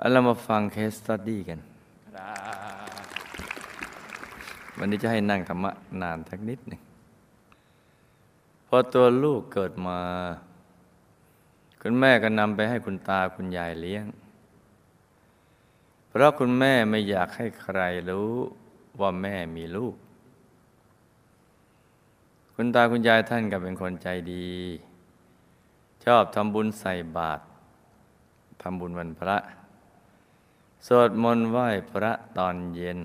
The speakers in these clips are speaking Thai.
เอาเรามาฟังเคสสตัดดี้กัน วันนี้จะให้นั่งธรรมะนานสักนิดหนึ่งพอตัวลูกเกิดมา คุณแม่ก็นำไปให้คุณตาคุณยายเลี้ยง เพราะคุณแม่ไม่อยากให้ใครรู้ว่าแม่มีลูก คุณตาคุณยายท่านก็เป็นคนใจดี ชอบทำบุญใส่บาตรทำบุญวันพระ สวดมนต์ไหว้พระตอนเย็น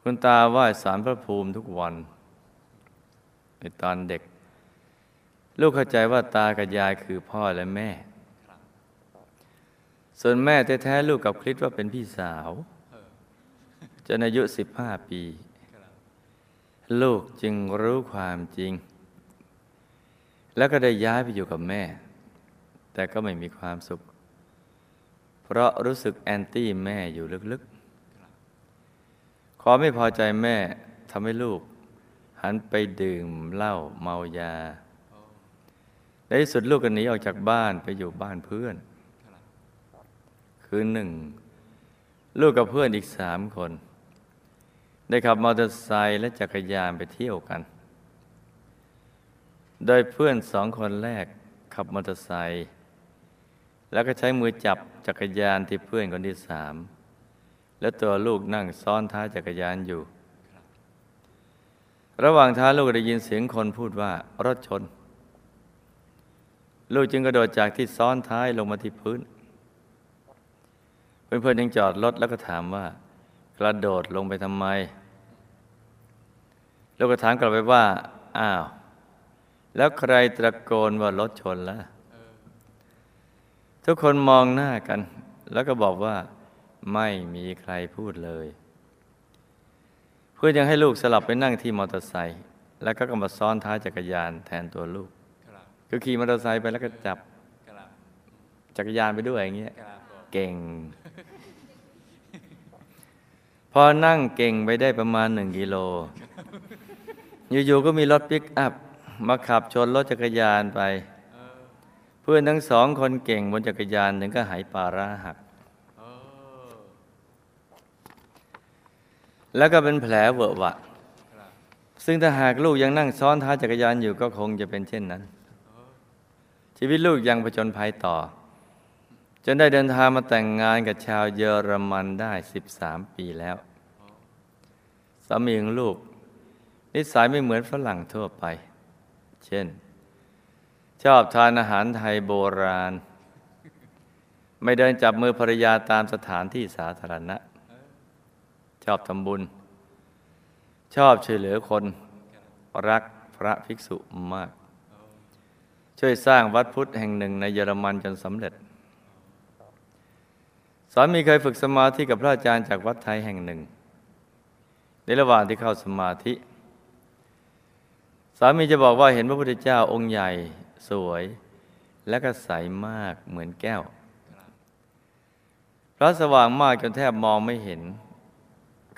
คุณตาไหว้สารพระภูมิทุกวัน ในตอนเด็ก ลูกเข้าใจว่าตากับยายคือพ่อและแม่ ส่วนแม่แท้ๆลูกกับคริสว่าเป็นพี่สาวจนอายุสิบห้าปี ลูกจึงรู้ความจริง แล้วก็ได้ย้ายไปอยู่กับแม่ แต่ก็ไม่มีความสุข เพราะรู้สึกแอนตี้แม่อยู่ลึกๆ ความไม่พอใจแม่ทำให้ลูก หันไปดื่มเหล้าเมายา ในที่สุดลูกก็หนีออกจากบ้านไปอยู่บ้านเพื่อน คืนหนึ่ง ลูกกับเพื่อนอีกสามคน ได้ขับมอเตอร์ไซค์และจักรยานไปเที่ยวกัน โดยเพื่อนสองคนแรกขับมอเตอร์ไซค์ แล้วก็ใช้มือจับจักรยานที่เพื่อนคนที่สาม และตัวลูกนั่งซ้อนท้ายจักรยานอยู่ ระหว่างท้าลูกได้ยินเสียงคนพูดว่ารถชน ลูกจึงกระโดดจากที่ซ้อนท้ายลงมาที่พื้น เพื่อนๆยังจอดรถแล้วก็ถามว่า กระโดดลงไปทำไม ลูกก็ถามกลับไปว่า อ้าว แล้วใครตะโกนว่ารถชนล่ะ ทุกคนมองหน้ากัน แล้วก็บอกว่า ไม่มีใครพูดเลย เพื่อยังให้ลูกสลับไปนั่งที่มอเตอร์ไซค์แล้วก็กำมาซ้อนท้ายจักรยานแทนตัวลูกครับคือขี่มอเตอร์ไซค์ไปแล้วก็จับจักรยานไปด้วยอย่างเงี้ยเก่ง พอนั่งเก่งไปได้ประมาณหนึ่งกิโล อยู่ๆก็มีรถปิกอัพมาขับชนรถจักรยานไป พื่อนทั้งสองคนเก่งบนจักรยานถึงก็หายปลาร้าหัก แล้วก็เป็นแผลเวอะหวะ ซึ่งถ้าหากลูกยังนั่งซ้อนท้ายจักรยานอยู่ก็คงจะเป็นเช่นนั้น ชีวิตลูกยังผจญภัยต่อ จนได้เดินทางมาแต่งงานกับชาวเยอรมันได้ 13 ปีแล้วสามีของลูก นิสัยไม่เหมือนฝรั่งทั่วไป เช่น ชอบทานอาหารไทยโบราณ ไม่เดินจับมือภรรยาตามสถานที่สาธารณะ ชอบทำบุญ ชอบช่วยเหลือคนรักพระภิกษุมาก ช่วยสร้างวัดพุทธแห่งหนึ่งในเยอรมันจนสำเร็จ สามีเคยฝึกสมาธิกับพระอาจารย์จากวัดไทยแห่งหนึ่ง ในระหว่างที่เข้าสมาธิ สามีจะบอกว่าเห็นพระพุทธเจ้าองค์ใหญ่ สวย และก็ใสมากเหมือนแก้วพระสว่างมากจนแทบมองไม่เห็น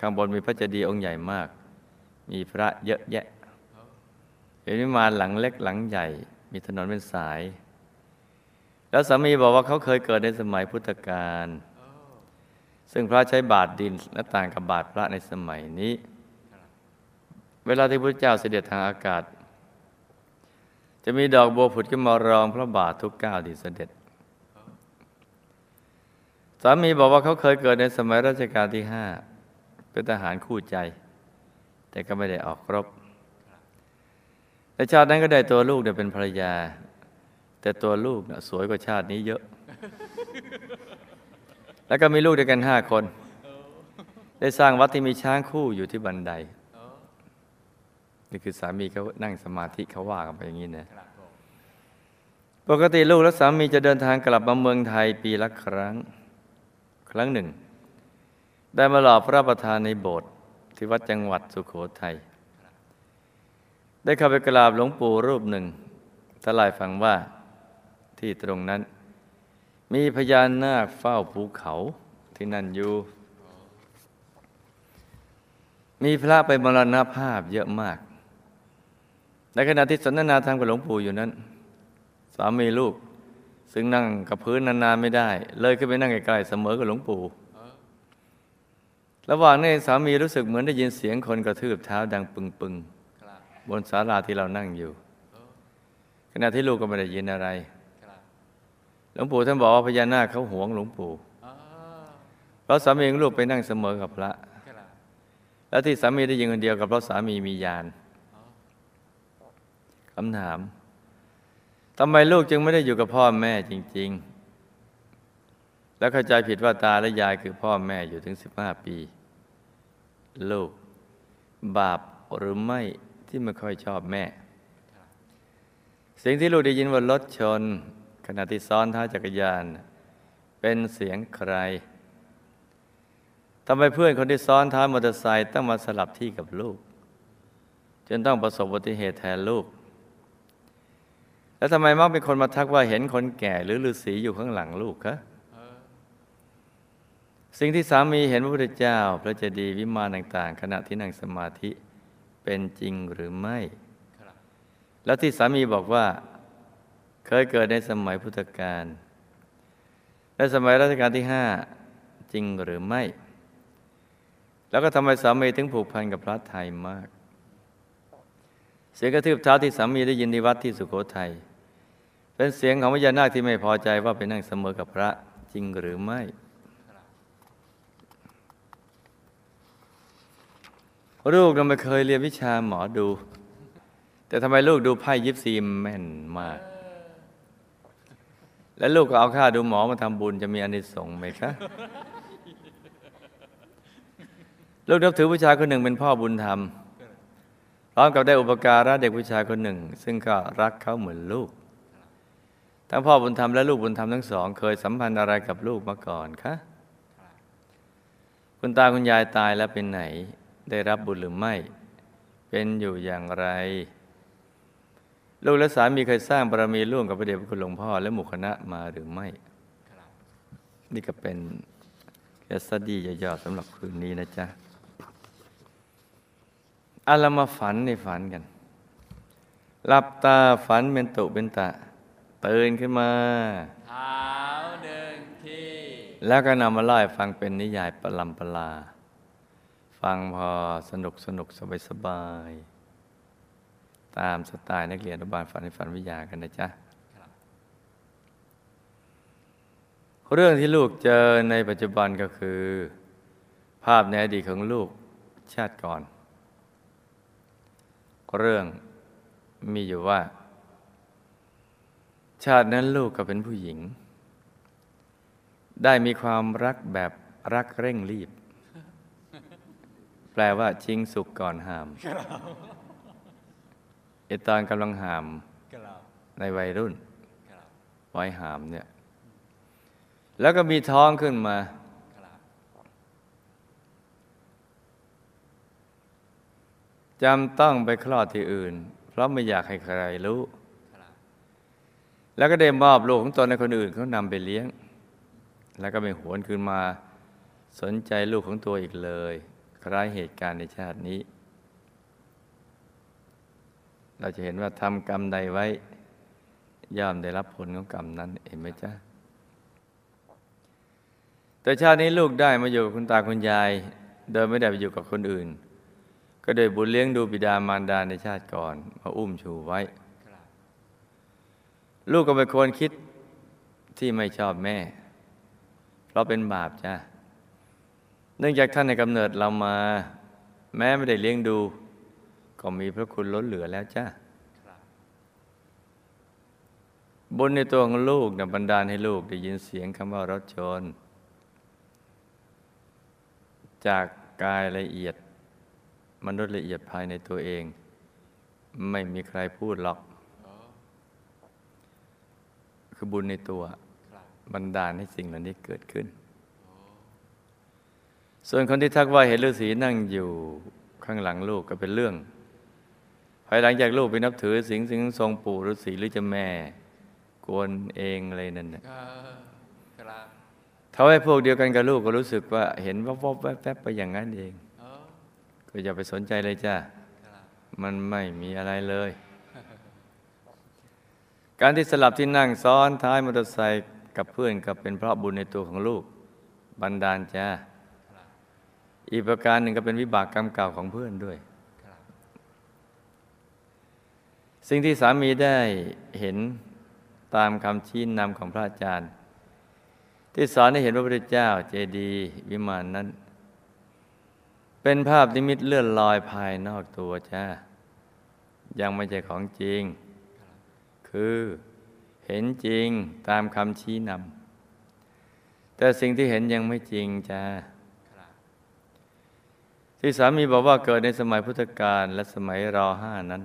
ข้างบนมีพระเจดีย์องค์ใหญ่มาก มีพระเยอะแยะเห็นวิมานหลังเล็กหลังใหญ่ มีถนนเป็นสาย แล้วสามีบอกว่าเขาเคยเกิดในสมัยพุทธกาลซึ่งพระใช้บาทดินและต่างกับบาทพระในสมัยนี้ เวลาที่พระเจ้าเสด็จทางอากาศ จะมีดอกบัวผุดขึ้นมารองพระบาททุกก้าวที่เสด็จ สามีบอกว่าเขาเคยเกิดในสมัยรัชกาลที่ห้าเป็นทหารคู่ใจ แต่ก็ไม่ได้ออกรบแต่ชาตินั้นก็ได้ตัวลูกเนี่ยเป็นภรรยา แต่ตัวลูกน่ะสวยกว่าชาตินี้เยอะ แล้วก็มีลูกด้วยกันห้าคน ได้สร้างวัดที่มีช้างคู่อยู่ที่บันได นี่คือสามีเขานั่งสมาธิเขาว่ากันไปอย่างนี้นะปกติลูกและสามีจะเดินทางกลับมาเมืองไทยปีละครั้ง ครั้งหนึ่ง ได้มาหล่อพระประธานในโบสถ์ที่วัดจังหวัดสุขโขทัยได้เข้าไปกราบหลวงปู่รูปหนึ่งทลายฟังว่าที่ตรงนั้น มีพญานาคเฝ้าภูเขาที่นั่นอยู่ มีพระไปมรณภาพเยอะมาก ในขณะที่สนทนาธรรมกับหลวงปู่อยู่นั้น สามีลูก ซึ่งนั่งกับพื้นนานๆไม่ได้ เลยขึ้นไปนั่งใกล้ๆเสมอกับหลวงปู่ระหว่างนั้นสามีรู้สึกเหมือนได้ยินเสียงคนกระทืบเท้าดังปึงๆบนศาลาที่เรานั่งอยู่ ขณะที่ลูกก็ไม่ได้ยินอะไรหลวงปู่ท่านบอกว่าพญานาคเขาหวงหลวงปู่เพราะสามีลูกไปนั่งเสมอกับพระ แล้วที่สามีได้ยินคนเดียวกับเพราะสามีมียานคำถามทำไมลูกจึงไม่ได้อยู่กับพ่อแม่จริง ๆ แล้วเข้าใจผิดว่าตาและยายคือพ่อแม่อยู่ถึงสิบห้าปี ลูก บาปหรือไม่ที่ไม่ค่อยชอบแม่สิ่งที่ลูกได้ยินว่ารถชน ขณะที่ซ้อนท้ายจักรยาน เป็นเสียงใครทำไมเพื่อนคนที่ซ้อนท้ายมอเตอร์ไซค์ต้องมาสลับที่กับลูก จนต้องประสบอุบัติเหตุแทนลูก แล้วทำไมมักเป็นคนมาทักว่าเห็นคนแก่หรือฤาษีอยู่ข้างหลังลูกคะสิ่งที่สามีเห็นพระพุทธเจ้า พระเจดีย์วิมานต่างๆ ขณะที่นั่งสมาธิเป็นจริงหรือไม่ แล้วที่สามีบอกว่า เคยเกิดในสมัยพุทธกาลและสมัยรัชกาลที่ห้าจริงหรือไม่ แล้วก็ทำไมสามีถึงผูกพันกับพระไทยมาก เสียงกระทืบเท้าที่สามีได้ยินในวัดที่สุโขทัย เป็นเสียงของพญานาคที่ไม่พอใจว่าไปนั่งเสมอกับพระจริงหรือไม่ ลูกเราไม่เคยเรียนวิชาหมอดู แต่ทำไมลูกดูไพ่ยิปซีแม่นมาก แล้วลูกก็เอาค่าดูหมอมาทำบุญจะมีอานิสงส์ไหมคะลูกนับถือผู้ชายคนหนึ่งเป็นพ่อบุญธรรมพร้อมกับได้อุปการะเด็กผู้ชายคนหนึ่ง ซึ่งก็รักเขาเหมือนลูก ทั้งพ่อบุญธรรมและลูกบุญธรรมทั้งสอง เคยสัมพันธ์อะไรกับลูกมาก่อนคะคุณตาคุณยายตายแล้วเป็นไหน ได้รับบุญหรือไม่ เป็นอยู่อย่างไร ลูกและสามีเคยสร้างบารมีร่วมกับพระเดชพระคุณหลวงพ่อ และหมู่คณะมาหรือไม่ นี่ก็เป็นแค่สดีย่อๆสำหรับคืนนี้นะจ๊ะอาเรามาฝันในฝันกัน หลับตาฝันเป็นตุเป็นตะ ตื่นขึ้นมาเท้าหนึ่งที่ แล้วก็นำมาเล่าให้ฟังเป็นนิยายประลำประลา ฟังพอสนุกสนุกสบายสบายๆตามสไตล์นักเรียนอนุบาลฝันในฝันวิทยากันนะจ๊ะเรื่องที่ลูกเจอในปัจจุบันก็คือ ภาพในอดีตของลูกชาติก่อน เรื่องมีอยู่ว่า ชาตินั้นลูกก็เป็นผู้หญิง ได้มีความรักแบบรักเร่งรีบ แปลว่าชิงสุกก่อนหามไอตอนกำลังหาม ในวัยรุ่นวัยหามเนี่ย แล้วก็มีท้องขึ้นมาจำต้องไปคลอดที่อื่น เพราะไม่อยากให้ใครรู้ แล้วก็ได้มอบลูกของตนให้คนอื่นเขานำไปเลี้ยง แล้วก็ไม่หวนคืนมาสนใจลูกของตัวอีกเลย คล้ายเหตุการณ์ในชาตินี้ เราจะเห็นว่าทำกรรมใดไว้ ย่อมได้รับผลของกรรมนั้นเห็นไหมจ๊ะแต่ชาตินี้ลูกได้มาอยู่กับคุณตาคุณยาย โดยไม่ได้ไปอยู่กับคนอื่น ก็โดยบุญเลี้ยงดูบิดามารดาในชาติก่อนมาอุ้มชูไว้ ลูกก็เป็นคนคิดที่ไม่ชอบแม่ เพราะเป็นบาปจ้ะเนื่องจากท่านในกำเนิดเรามา แม้ไม่ได้เลี้ยงดู ก็มีพระคุณล้นเหลือแล้วจ้ะบบุญในตัวของลูกนะบันดาลให้ลูกได้ยินเสียงคำว่ารถชน จากกายละเอียด มนุษย์ละเอียดภายในตัวเอง ไม่มีใครพูดหรอก คือบุญในตัวกลับบันดาลให้สิ่งเหล่านี้เกิดขึ้น ส่วนคนที่ทักว่าเห็นฤาษีนั่งอยู่ข้างหลังลูกก็เป็นเรื่อง ภายหลังจากลูกไปนับถือสิงสิงทรงปู่ฤาษีหรือเจะแม่ กวนเองอะไรนั่นน่ะก็กลับทำให้พวกเดียวกันกับลูกก็รู้สึกว่าเห็นวับวับแวบแวบไปอย่างนั้นเองโอ้ก็อย่าไปสนใจเลยจ้ากลับมันไม่มีอะไรเลย การที่สลับที่นั่งซ้อนท้ายมอเตอร์ไซค์กับเพื่อนก็เป็นเพราะบุญในตัวของลูกบันดาลจ้าอีกประการหนึ่งก็เป็นวิบากกรรมเก่าของเพื่อนด้วย สิ่งที่สามีได้เห็นตามคำชี้นำของพระอาจารย์ ที่สอนให้เห็นพระพุทธเจ้าเจดีย์วิมานนั้น เป็นภาพนิมิตเลื่อนลอยภายนอกตัวจ้ายังไม่ใช่ของจริง คือเห็นจริงตามคำชี้นำแต่สิ่งที่เห็นยังไม่จริงจ้าที่สามีบอกว่าเกิดในสมัยพุทธกาลและสมัยรอห้านั้น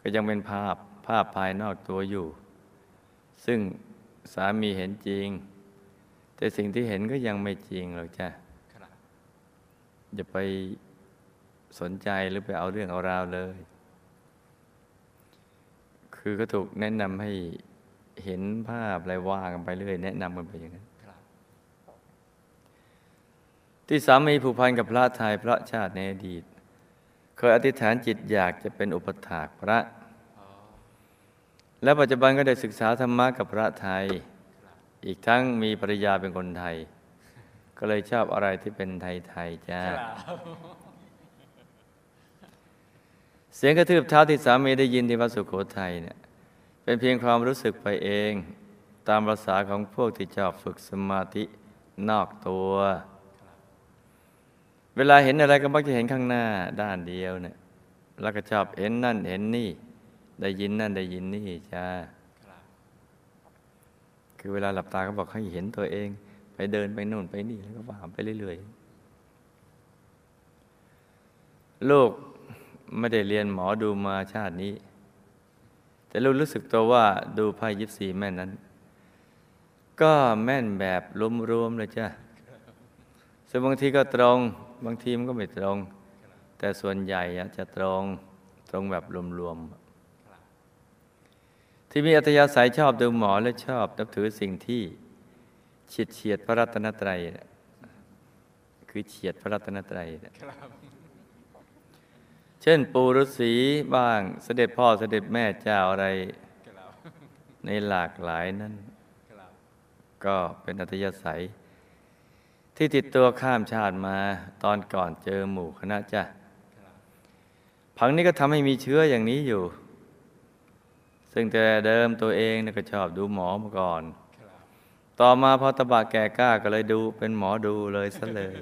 ก็ยังเป็นภาพภาพภายนอกตัวอยู่ ซึ่งสามีเห็นจริง แต่สิ่งที่เห็นก็ยังไม่จริงหรอกจ้ะอย่าไปสนใจหรือไปเอาเรื่องเอาราวเลย คือก็ถูกแนะนำให้เห็นภาพอะไรว่ากันไปเรื่อย แนะนำกันไปอย่างนั้นครับที่สามีผูกพันกับพระไทยพระชาติในอดีต เคยอธิษฐานจิตอยากจะเป็นอุปถากพระอ๋อและปัจจุบันก็ได้ศึกษาธรรมะกับพระไทยครับอีกทั้งมีภรรยาเป็นคนไทย ก็เลยชอบอะไรที่เป็นไทย ๆ จ้าครับ เสียงกระทืบเท้าที่สามีได้ยินที่วัดสุโขทัยเนี่ยเป็นเพียงความรู้สึกไปเอง ตามภาษาของพวกที่ชอบฝึกสมาธินอกตัว เวลาเห็นอะไรก็มักจะเห็นข้างหน้าด้านเดียวเนี่ยแล้วก็ชอบเห็นนั่นเห็นนี่ ได้ยินนั่นได้ยินนี่จ้าคือเวลาหลับตาก็บอกให้เห็นตัวเอง ไปเดินไปโน่นไปนี่แล้วก็ว่าไปเรื่อยๆลูก ไม่ได้เรียนหมอดูมาชาตินี้ แต่ลูกรู้สึกตัวว่าดูไพ่ยิปซีแม่นนั้น ก็แม่นแบบรวมๆเลยจ้ะซึ่งบางทีก็ตรง บางทีมันก็ไม่ตรง แต่ส่วนใหญ่จะตรงตรงแบบรวมๆที่มีอัธยาศัยชอบดูหมอและชอบนับถือสิ่งที่เฉียดเฉียดพระรัตนตรัย คือเฉียดพระรัตนตรัยครับ ช่นปู่ฤาษีบ้างเสด็จพ่อเสด็จแม่เจ้าอะไรรในหลากหลายนั้น ก็เป็นอัธยาศัย ที่ติดตัวข้ามชาติมาตอนก่อนเจอหมู่คณะจ้ะครังนี้ก็ทำให้มีเชื้ออย่างนี้อยู่ ซึ่งแต่เดิมตัวเองนะก็ชอบดูหมอมาก่อน ต่อมาพอตบะแก่กล้าก็เลยดูเป็นหมอดูเลยซะเลย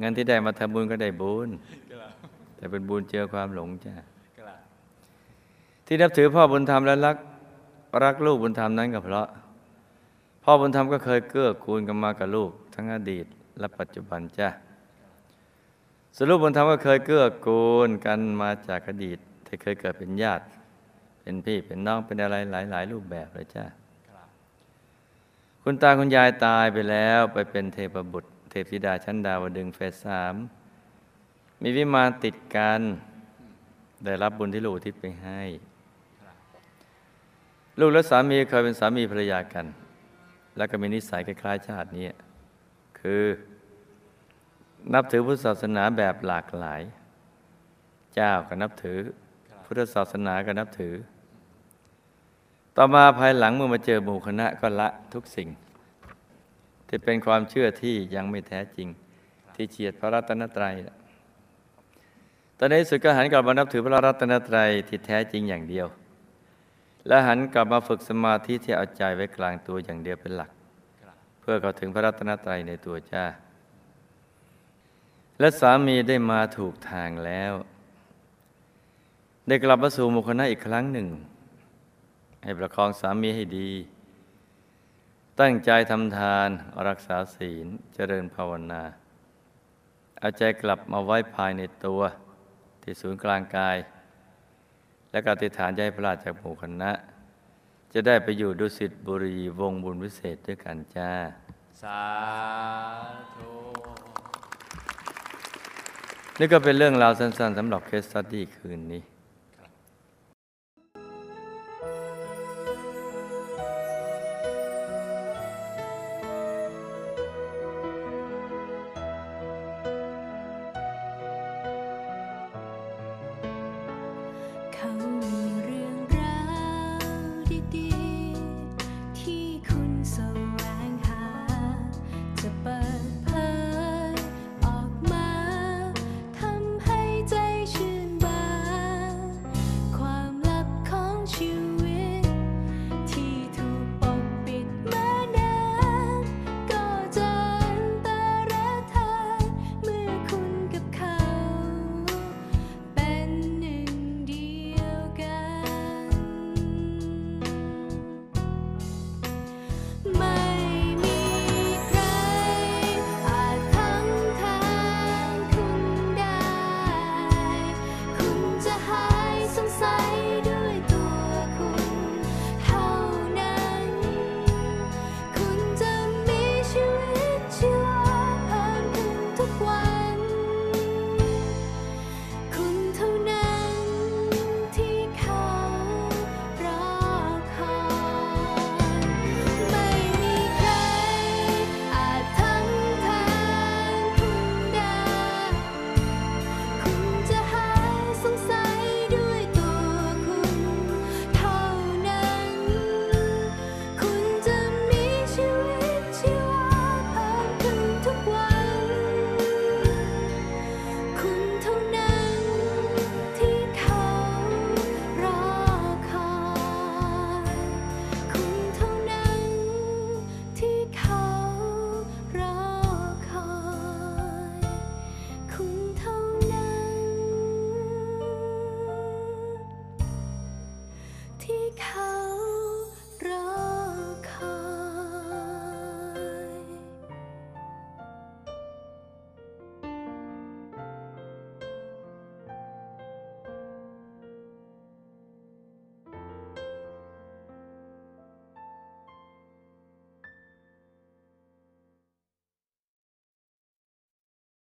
เงินที่ได้มาทำบุญก็ได้บุญครับแต่เป็นบุญเจอความหลงจ้ะครับที่นับถือพ่อบุญธรรมและรักรักลูกบุญธรรมนั้นก็เพราะ พ่อบุญธรรมก็เคยเกื้อกูลกันมากับลูก ทั้งอดีตและปัจจุบันจ้ะสวนรุปบุญธรรมก็เคยเกื้อกูลกันมาจากอดีตที่เคยเกิดเป็นญาติ เป็นพี่เป็นน้องเป็นอะไรหลายๆรูปแบบเลยจ้ะครับคุณตาคุณยายตายไปแล้วไปเป็นเทพบุตร เทพธิดาชั้นดาวดึงเฟสสามมีวิมานติดกัน ได้รับบุญที่ลูกทิศไปให้ ลูกและสามีเคยเป็นสามีภรรยากัน แล้วก็มีนิสัยคล้ายๆชาตินี้คือนับถือพุทธศาสนาแบบหลากหลาย เจ้าก็นับถือ พุทธศาสนาก็นับถือ ต่อมาภายหลังเมื่อมาเจอหมู่คณะก็ละทุกสิ่ง ที่เป็นความเชื่อที่ยังไม่แท้จริง ที่เฉียดพระรัตนตรัยตอนนี้สุดก็หันกลับมานับถือพระรัตนตรัยที่แท้จริงอย่างเดียว และหันกลับมาฝึกสมาธิที่เอาใจไว้กลางตัวอย่างเดียวเป็นหลัก เพื่อเข้าถึงพระรัตนตรัยในตัวจ้า และสามีได้มาถูกทางแล้ว ได้กลับมาสู่มุคณะอีกครั้งหนึ่ง ให้ประคองสามีให้ดี ตั้งใจทำทานรักษาศีลเจริญภาวนา เอาใจกลับมาไว้ภายในตัว ที่ศูนย์กลางกาย และกอธิษฐานจะให้พระราชจากหมู่คณะ จะได้ไปอยู่ดุสิตบุรีวงบุญวิเศษด้วยกันจ้า สาธุนี่ก็เป็นเรื่องราวสั้นๆสำหรับเคสสตดี้คืนนี้ เขามีเรื่องราวดี